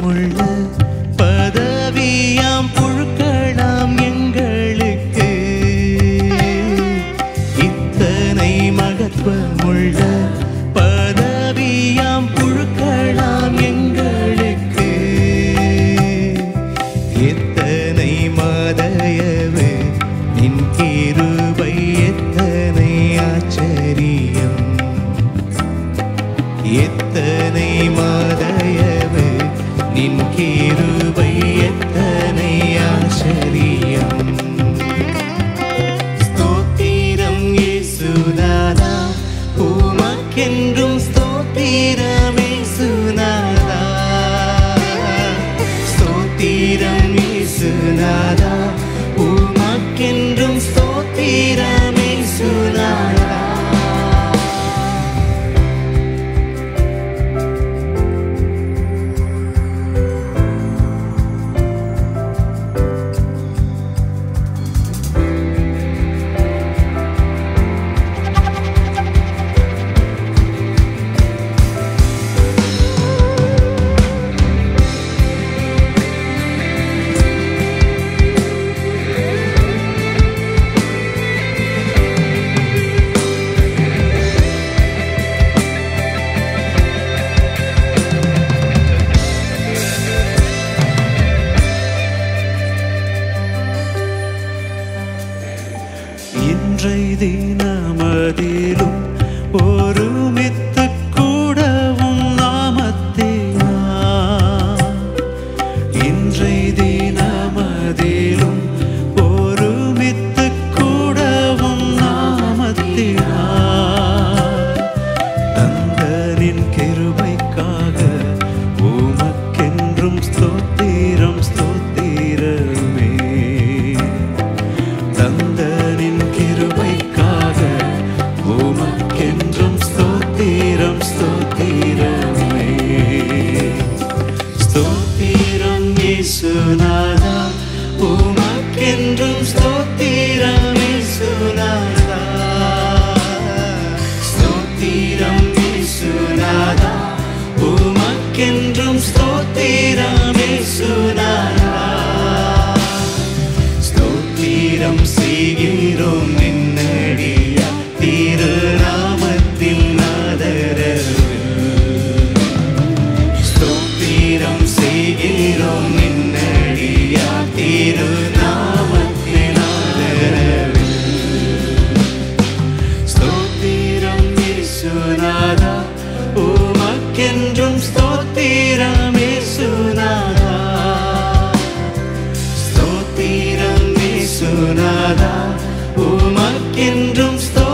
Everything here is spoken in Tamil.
மகத்துவமுள்ள பதவியாம் புழுக்கலாம் எங்களுக்கு. இத்தனை மகத்துவமுள்ள பதவியாம் புழுக்கலாம் எங்களுக்கு. எத்தனை மதயவு நின் கிருபை எத்தனை ஆச்சரியம். எத்தனை இயேசுநாதா உமக்கென்றும் இன்றை தினமதிலும் ஒரு இயேசுநாதா உமக்கென்றும் ஸ்தோத்திரம் இயேசுநாதா. ஸ்தோத்திரம் இயேசுநாதா உமக்கென்றும் ஸ்தோத்திரம் இயேசுநாதா. ஸ்தோத்திரம் செய்கிறோம் യേശുനാഥ ഉമക്കിൻറും സ്തോ